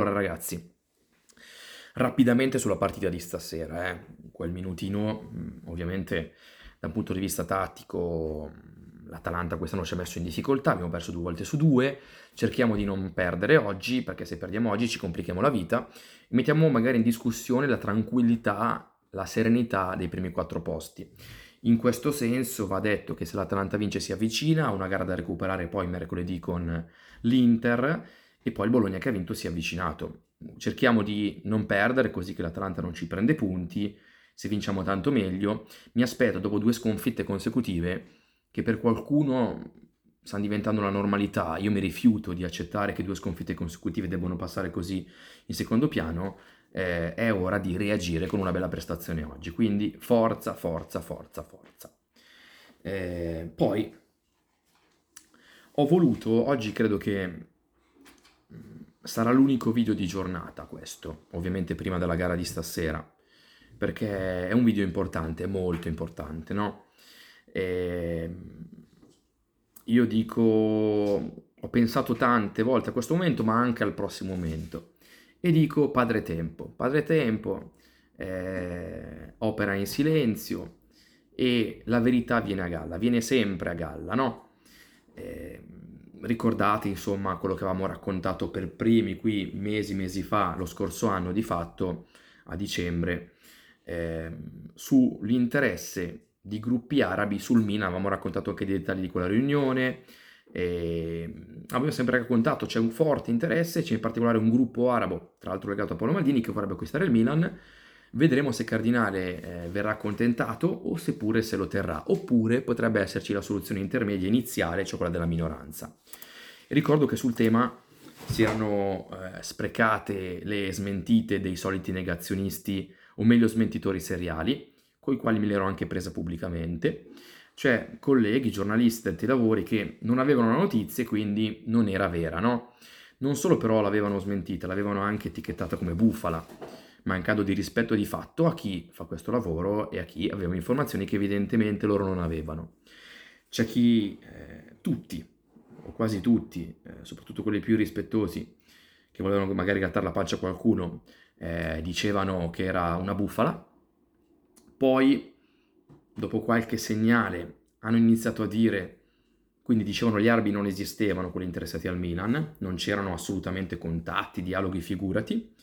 Allora ragazzi, rapidamente sulla partita di stasera, eh. quel minutino, mm, ovviamente dal punto di vista tattico l'Atalanta quest'anno ci ha messo in difficoltà, abbiamo perso due volte su due, cerchiamo di non perdere oggi, perché se perdiamo oggi ci complichiamo la vita, mettiamo magari in discussione la tranquillità, la serenità dei primi quattro posti. In questo senso va detto che se l'Atalanta vince si avvicina a una gara da recuperare poi mercoledì con l'Inter, e poi il Bologna che ha vinto si è avvicinato. Cerchiamo di non perdere così che l'Atalanta non ci prende punti, se vinciamo tanto meglio. Mi aspetto dopo due sconfitte consecutive che per qualcuno stanno diventando la normalità, io mi rifiuto di accettare che due sconfitte consecutive debbano passare così in secondo piano, eh, è ora di reagire con una bella prestazione oggi. Quindi forza, forza, forza, forza. Eh, poi ho voluto, oggi credo che sarà l'unico video di giornata questo, ovviamente prima della gara di stasera, perché è un video importante, molto importante, no? E io dico, ho pensato tante volte a questo momento, ma anche al prossimo momento, e dico Padre Tempo. Padre Tempo eh, opera in silenzio e la verità viene a galla, viene sempre a galla, no? Eh, ricordate insomma quello che avevamo raccontato per primi qui mesi, mesi fa, lo scorso anno di fatto, a dicembre, eh, sull'interesse di gruppi arabi sul Milan, avevamo raccontato anche dei dettagli di quella riunione, e abbiamo sempre raccontato c'è un forte interesse, c'è in particolare un gruppo arabo, tra l'altro legato a Paolo Maldini, che vorrebbe acquistare il Milan, Vedremo se Cardinale eh, verrà accontentato o seppure se lo terrà, oppure potrebbe esserci la soluzione intermedia iniziale, cioè quella della minoranza. Ricordo che sul tema si erano eh, sprecate le smentite dei soliti negazionisti, o meglio smentitori seriali, con i quali me le ero anche presa pubblicamente, cioè colleghi, giornalisti, addetti lavori che non avevano la notizia e quindi non era vera, no? Non solo però l'avevano smentita, l'avevano anche etichettata come bufala mancando di rispetto di fatto a chi fa questo lavoro e a chi aveva informazioni che evidentemente loro non avevano. C'è chi, eh, tutti, o quasi tutti, eh, soprattutto quelli più rispettosi, che volevano magari gattare la pancia a qualcuno, eh, dicevano che era una bufala, poi, dopo qualche segnale, hanno iniziato a dire, quindi dicevano gli arbi non esistevano, quelli interessati al Milan, non c'erano assolutamente contatti, dialoghi, figurati,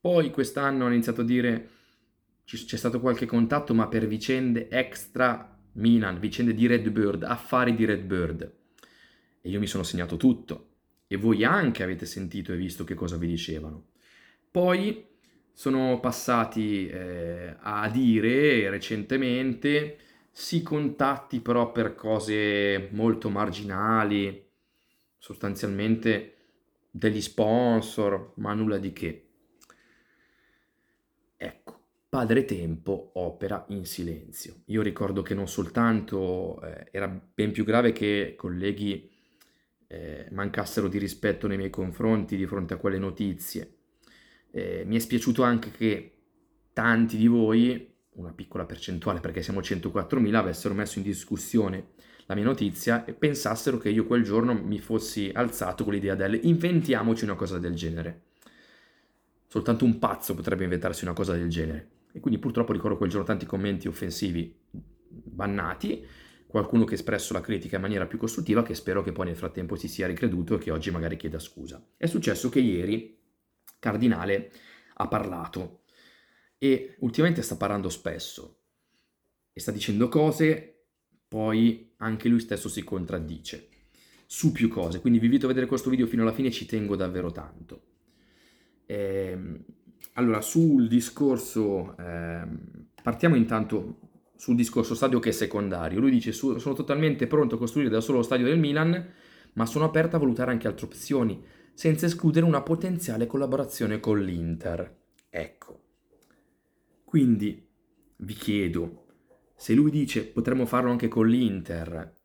poi quest'anno hanno iniziato a dire c'è stato qualche contatto, ma per vicende extra Milan, vicende di Redbird, affari di Redbird. E io mi sono segnato tutto. E voi anche avete sentito e visto che cosa vi dicevano. Poi sono passati eh, a dire recentemente sì contatti però per cose molto marginali, sostanzialmente degli sponsor, ma nulla di che. Ecco, Padre Tempo opera in silenzio. Io ricordo che non soltanto eh, era ben più grave che colleghi eh, mancassero di rispetto nei miei confronti di fronte a quelle notizie, eh, mi è spiaciuto anche che tanti di voi, una piccola percentuale perché siamo 104.000, avessero messo in discussione la mia notizia e pensassero che io quel giorno mi fossi alzato con l'idea del inventiamoci una cosa del genere. Soltanto un pazzo potrebbe inventarsi una cosa del genere. E quindi purtroppo ricordo quel giorno tanti commenti offensivi bannati, qualcuno che ha espresso la critica in maniera più costruttiva, che spero che poi nel frattempo si sia ricreduto e che oggi magari chieda scusa. È successo che ieri Cardinale ha parlato e ultimamente sta parlando spesso e sta dicendo cose, poi anche lui stesso si contraddice su più cose. Quindi vi invito a vedere questo video fino alla fine, ci tengo davvero tanto. Eh, allora, sul discorso, eh, partiamo intanto sul discorso stadio che è secondario. Lui dice, sono totalmente pronto a costruire da solo lo stadio del Milan, ma sono aperto a valutare anche altre opzioni, senza escludere una potenziale collaborazione con l'Inter. Ecco. Quindi vi chiedo, se lui dice potremmo farlo anche con l'Inter,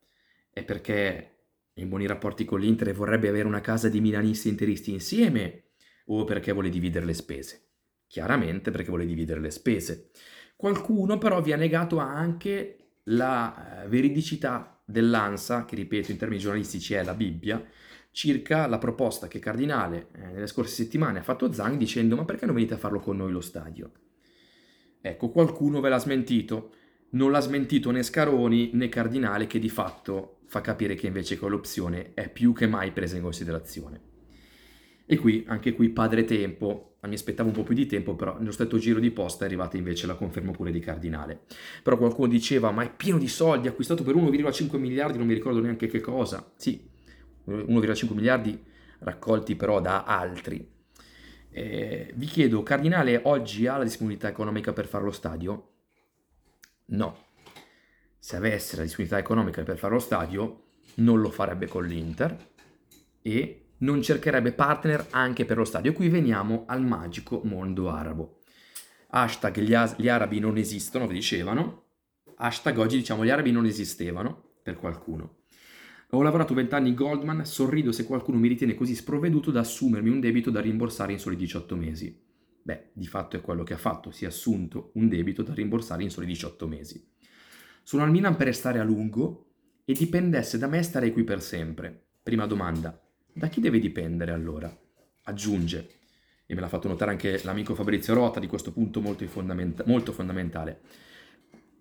è perché in buoni rapporti con l'Inter e vorrebbe avere una casa di milanisti interisti insieme, o perché vuole dividere le spese. Chiaramente perché vuole dividere le spese. Qualcuno però vi ha negato anche la eh, veridicità dell'ANSA, che ripeto in termini giornalistici è la Bibbia, circa la proposta che Cardinale eh, nelle scorse settimane ha fatto Zang dicendo ma perché non venite a farlo con noi lo stadio? Ecco, qualcuno ve l'ha smentito. Non l'ha smentito né Scaroni né Cardinale che di fatto fa capire che invece quell'opzione è più che mai presa in considerazione. E qui, anche qui, padre tempo, mi aspettavo un po' più di tempo, però nello stesso giro di posta è arrivata invece la conferma pure di Cardinale. Però qualcuno diceva, ma è pieno di soldi, acquistato per 1,5 miliardi, non mi ricordo neanche che cosa. Sì, 1,5 miliardi raccolti però da altri. Eh, vi chiedo, Cardinale oggi ha la disponibilità economica per fare lo stadio? No. Se avesse la disponibilità economica per fare lo stadio, non lo farebbe con l'Inter e non cercherebbe partner anche per lo stadio. Qui veniamo al magico mondo arabo. Hashtag gli, as- gli arabi non esistono, vi dicevano. Hashtag oggi diciamo gli arabi non esistevano per qualcuno. Ho lavorato vent'anni in Goldman, sorrido se qualcuno mi ritiene così sprovveduto da assumermi un debito da rimborsare in soli 18 mesi. Beh, di fatto è quello che ha fatto, si è assunto un debito da rimborsare in soli 18 mesi. Sono al Milan per restare a lungo e dipendesse da me starei qui per sempre. Prima domanda, da chi deve dipendere allora? Aggiunge, e me l'ha fatto notare anche l'amico Fabrizio Rota di questo punto molto, fondamenta- molto fondamentale,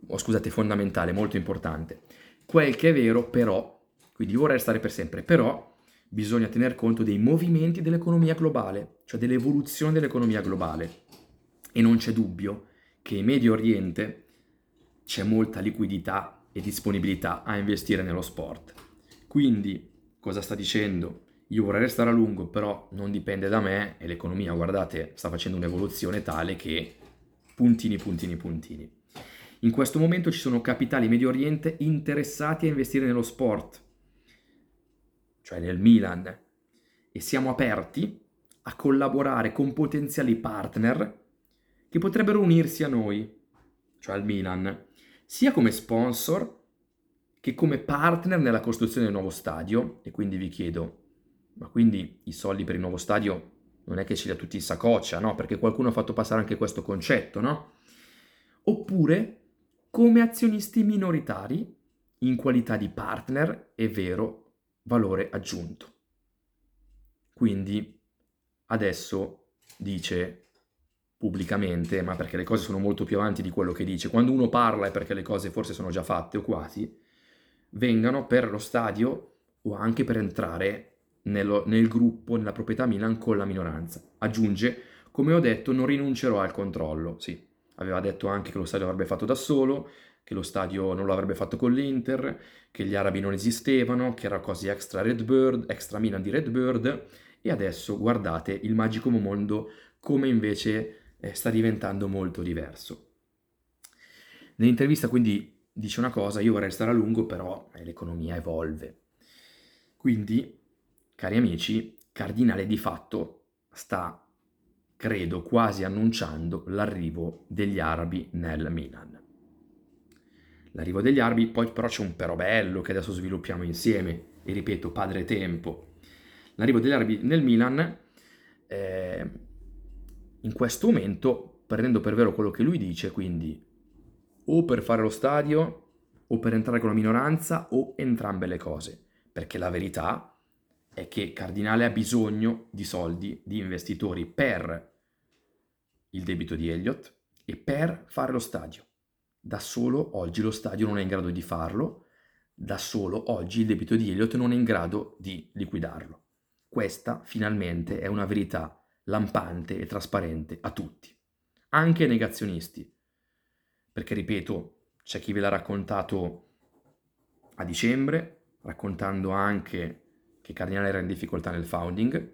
oh, scusate, fondamentale, molto importante. Quel che è vero però quindi vorrei restare per sempre, però bisogna tener conto dei movimenti dell'economia globale, cioè dell'evoluzione dell'economia globale. E non c'è dubbio che in Medio Oriente c'è molta liquidità e disponibilità a investire nello sport. Quindi, cosa sta dicendo? Io vorrei restare a lungo, però non dipende da me e l'economia, guardate, sta facendo un'evoluzione tale che puntini, puntini, puntini. In questo momento ci sono capitali Medio Oriente interessati a investire nello sport cioè nel Milan, e siamo aperti a collaborare con potenziali partner che potrebbero unirsi a noi, cioè al Milan, sia come sponsor che come partner nella costruzione del nuovo stadio. E quindi vi chiedo, ma quindi i soldi per il nuovo stadio non è che ce li ha tutti in saccoccia, no? Perché qualcuno ha fatto passare anche questo concetto, no? Oppure come azionisti minoritari in qualità di partner, è vero, valore aggiunto. Quindi adesso dice pubblicamente, ma perché le cose sono molto più avanti di quello che dice, quando uno parla è perché le cose forse sono già fatte o quasi, vengano per lo stadio o anche per entrare nello, nel gruppo, nella proprietà Milan con la minoranza. Aggiunge, come ho detto, non rinuncerò al controllo. Sì, aveva detto anche che lo stadio avrebbe fatto da solo, che lo stadio non lo avrebbe fatto con l'Inter, che gli arabi non esistevano, che era quasi extra Redbird, extra Milan di Redbird, e adesso guardate il magico mondo come invece eh, sta diventando molto diverso. Nell'intervista quindi dice una cosa, io vorrei stare a lungo, però eh, l'economia evolve. Quindi, cari amici, Cardinale di fatto sta, credo, quasi annunciando l'arrivo degli arabi nel Milan l'arrivo degli arabi, poi però c'è un però bello che adesso sviluppiamo insieme, e ripeto, padre tempo. L'arrivo degli arabi nel Milan, eh, in questo momento, prendendo per vero quello che lui dice, quindi o per fare lo stadio, o per entrare con la minoranza, o entrambe le cose, perché la verità è che Cardinale ha bisogno di soldi, di investitori per il debito di Elliott e per fare lo stadio. Da solo oggi lo stadio non è in grado di farlo, da solo oggi il debito di Elliott non è in grado di liquidarlo. Questa finalmente è una verità lampante e trasparente a tutti, anche ai negazionisti. Perché ripeto, c'è chi ve l'ha raccontato a dicembre, raccontando anche che Cardinale era in difficoltà nel founding,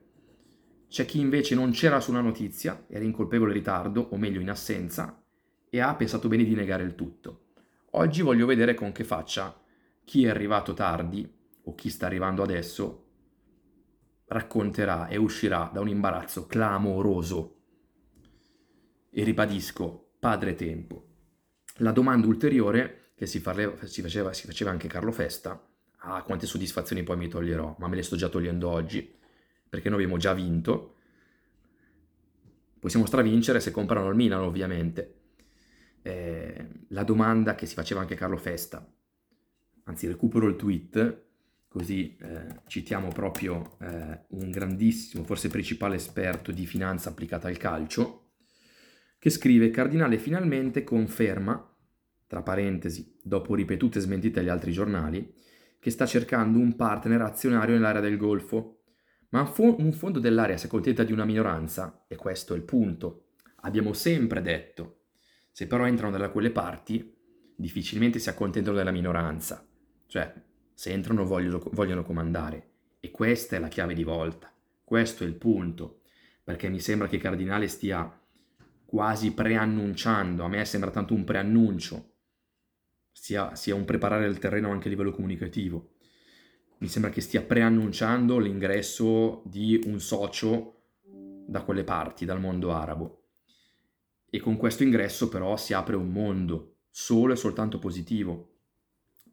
c'è chi invece non c'era sulla notizia, era in colpevole ritardo, o meglio in assenza, e ha pensato bene di negare il tutto. Oggi voglio vedere con che faccia chi è arrivato tardi o chi sta arrivando adesso racconterà e uscirà da un imbarazzo clamoroso. E ribadisco, padre tempo. La domanda ulteriore che si, farle, si, faceva, si faceva anche Carlo Festa, ah quante soddisfazioni poi mi toglierò, ma me le sto già togliendo oggi, perché noi abbiamo già vinto. Possiamo stravincere se comprano il Milan ovviamente, eh, la domanda che si faceva anche Carlo Festa, anzi recupero il tweet, così eh, citiamo proprio eh, un grandissimo, forse principale esperto di finanza applicata al calcio, che scrive Cardinale finalmente conferma, tra parentesi, dopo ripetute smentite agli altri giornali, che sta cercando un partner azionario nell'area del Golfo. Ma un fondo dell'area si accontenta di una minoranza, e questo è il punto. Abbiamo sempre detto, se però entrano da quelle parti, difficilmente si accontentano della minoranza. Cioè, se entrano vogliono, vogliono comandare. E questa è la chiave di volta. Questo è il punto. Perché mi sembra che Cardinale stia quasi preannunciando, a me sembra tanto un preannuncio, sia, sia un preparare il terreno anche a livello comunicativo. Mi sembra che stia preannunciando l'ingresso di un socio da quelle parti, dal mondo arabo. E con questo ingresso però si apre un mondo solo e soltanto positivo.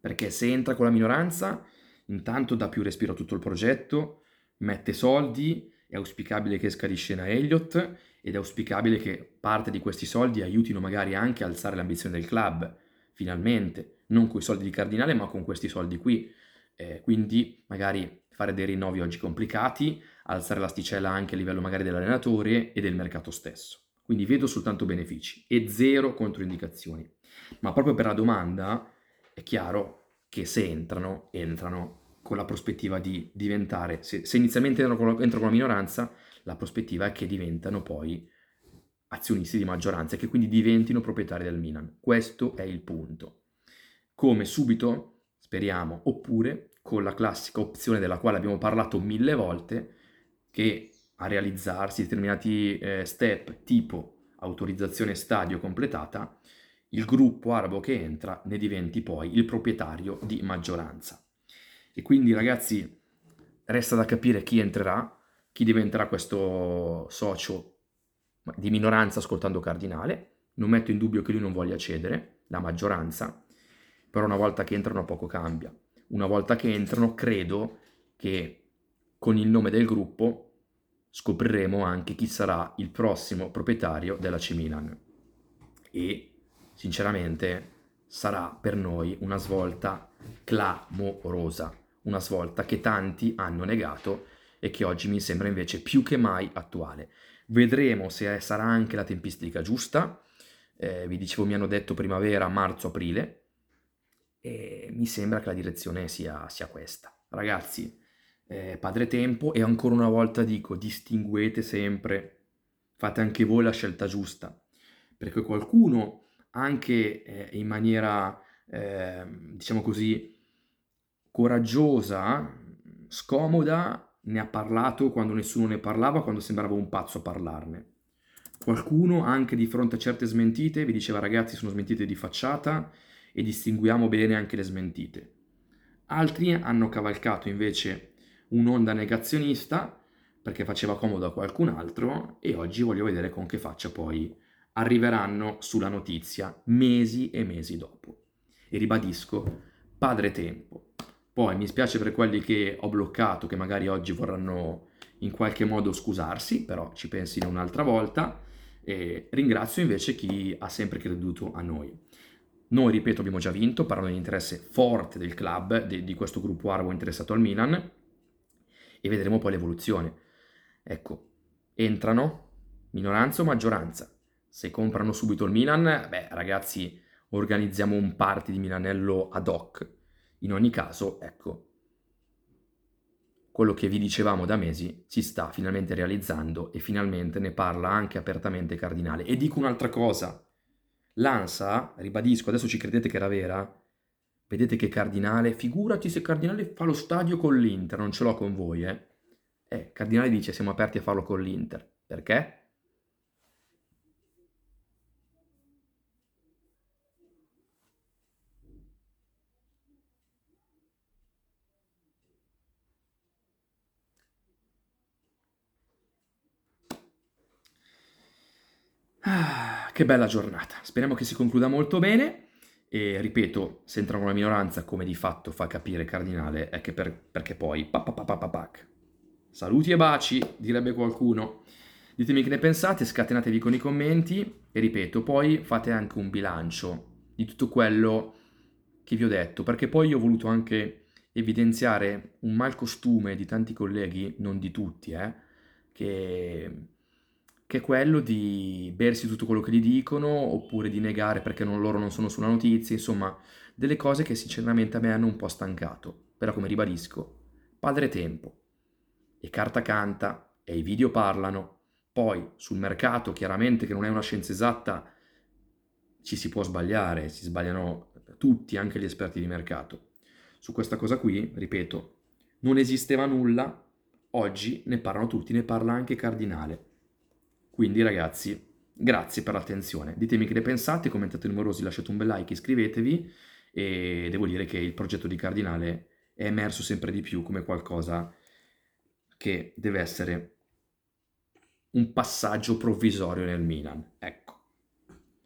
Perché se entra con la minoranza, intanto dà più respiro a tutto il progetto, mette soldi, è auspicabile che esca di scena Elliott ed è auspicabile che parte di questi soldi aiutino magari anche a alzare l'ambizione del club finalmente, non con i soldi di Cardinale, ma con questi soldi qui. Eh, quindi magari fare dei rinnovi oggi complicati, alzare l'asticella anche a livello magari dell'allenatore e del mercato stesso. Quindi vedo soltanto benefici e zero controindicazioni. Ma proprio per la domanda è chiaro che se entrano, entrano con la prospettiva di diventare, se, se inizialmente entrano con, la, con la minoranza, la prospettiva è che diventano poi azionisti di maggioranza e che quindi diventino proprietari del Milan. Questo è il punto. Come subito, speriamo, oppure con la classica opzione della quale abbiamo parlato mille volte, che a realizzarsi determinati eh, step tipo autorizzazione stadio completata, il gruppo arabo che entra ne diventi poi il proprietario di maggioranza. E quindi ragazzi, resta da capire chi entrerà, chi diventerà questo socio di minoranza ascoltando Cardinale. Non metto in dubbio che lui non voglia cedere, la maggioranza, però una volta che entrano poco cambia. Una volta che entrano credo che con il nome del gruppo scopriremo anche chi sarà il prossimo proprietario della C Milan. E sinceramente sarà per noi una svolta clamorosa, una svolta che tanti hanno negato e che oggi mi sembra invece più che mai attuale. Vedremo se sarà anche la tempistica giusta. Eh, vi dicevo, mi hanno detto primavera, marzo, aprile. E mi sembra che la direzione sia, sia questa. Ragazzi, eh, padre tempo e ancora una volta dico, distinguete sempre, fate anche voi la scelta giusta. Perché qualcuno, anche eh, in maniera, ehm, diciamo così, coraggiosa, scomoda, ne ha parlato quando nessuno ne parlava, quando sembrava un pazzo parlarne. Qualcuno anche di fronte a certe smentite vi diceva ragazzi sono smentite di facciata e distinguiamo bene anche le smentite. Altri hanno cavalcato invece un'onda negazionista perché faceva comodo a qualcun altro e oggi voglio vedere con che faccia poi arriveranno sulla notizia mesi e mesi dopo. E ribadisco, padre tempo, poi mi spiace per quelli che ho bloccato, che magari oggi vorranno in qualche modo scusarsi, però ci pensino un'altra volta. E ringrazio invece chi ha sempre creduto a noi. Noi, ripeto, abbiamo già vinto, parlando di interesse forte del club, di, di questo gruppo arabo interessato al Milan, e vedremo poi l'evoluzione. Ecco, entrano minoranza o maggioranza. Se comprano subito il Milan, beh ragazzi, organizziamo un party di Milanello ad hoc in ogni caso, ecco, quello che vi dicevamo da mesi si sta finalmente realizzando e finalmente ne parla anche apertamente Cardinale. E dico un'altra cosa, l'ANSA, ribadisco, adesso ci credete che era vera? Vedete che Cardinale, figurati se Cardinale fa lo stadio con l'Inter, non ce l'ho con voi, eh? Eh, Cardinale dice siamo aperti a farlo con l'Inter. Perché? Ah, che bella giornata. Speriamo che si concluda molto bene. E ripeto, se entra una minoranza, come di fatto fa capire Cardinale, è che per, perché poi pac. Saluti e baci, direbbe qualcuno. Ditemi che ne pensate, scatenatevi con i commenti e ripeto, poi fate anche un bilancio di tutto quello che vi ho detto, perché poi ho voluto anche evidenziare un malcostume di tanti colleghi, non di tutti, eh, che, che, è quello di bersi tutto quello che gli dicono oppure di negare perché non, loro non sono sulla notizia, insomma, delle cose che sinceramente a me hanno un po' stancato. Però come ribadisco, padre tempo e carta canta e i video parlano. Poi sul mercato, chiaramente che non è una scienza esatta, ci si può sbagliare, si sbagliano tutti, anche gli esperti di mercato. Su questa cosa qui, ripeto, non esisteva nulla, oggi ne parlano tutti, ne parla anche Cardinale. Quindi ragazzi, grazie per l'attenzione. Ditemi che ne pensate, commentate numerosi, lasciate un bel like, iscrivetevi e devo dire che il progetto di Cardinale è emerso sempre di più come qualcosa che deve essere un passaggio provvisorio nel Milan. Ecco.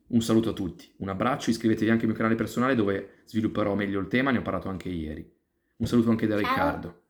Un saluto a tutti, un abbraccio, iscrivetevi anche al mio canale personale dove svilupperò meglio il tema, ne ho parlato anche ieri. Un saluto anche da. Riccardo.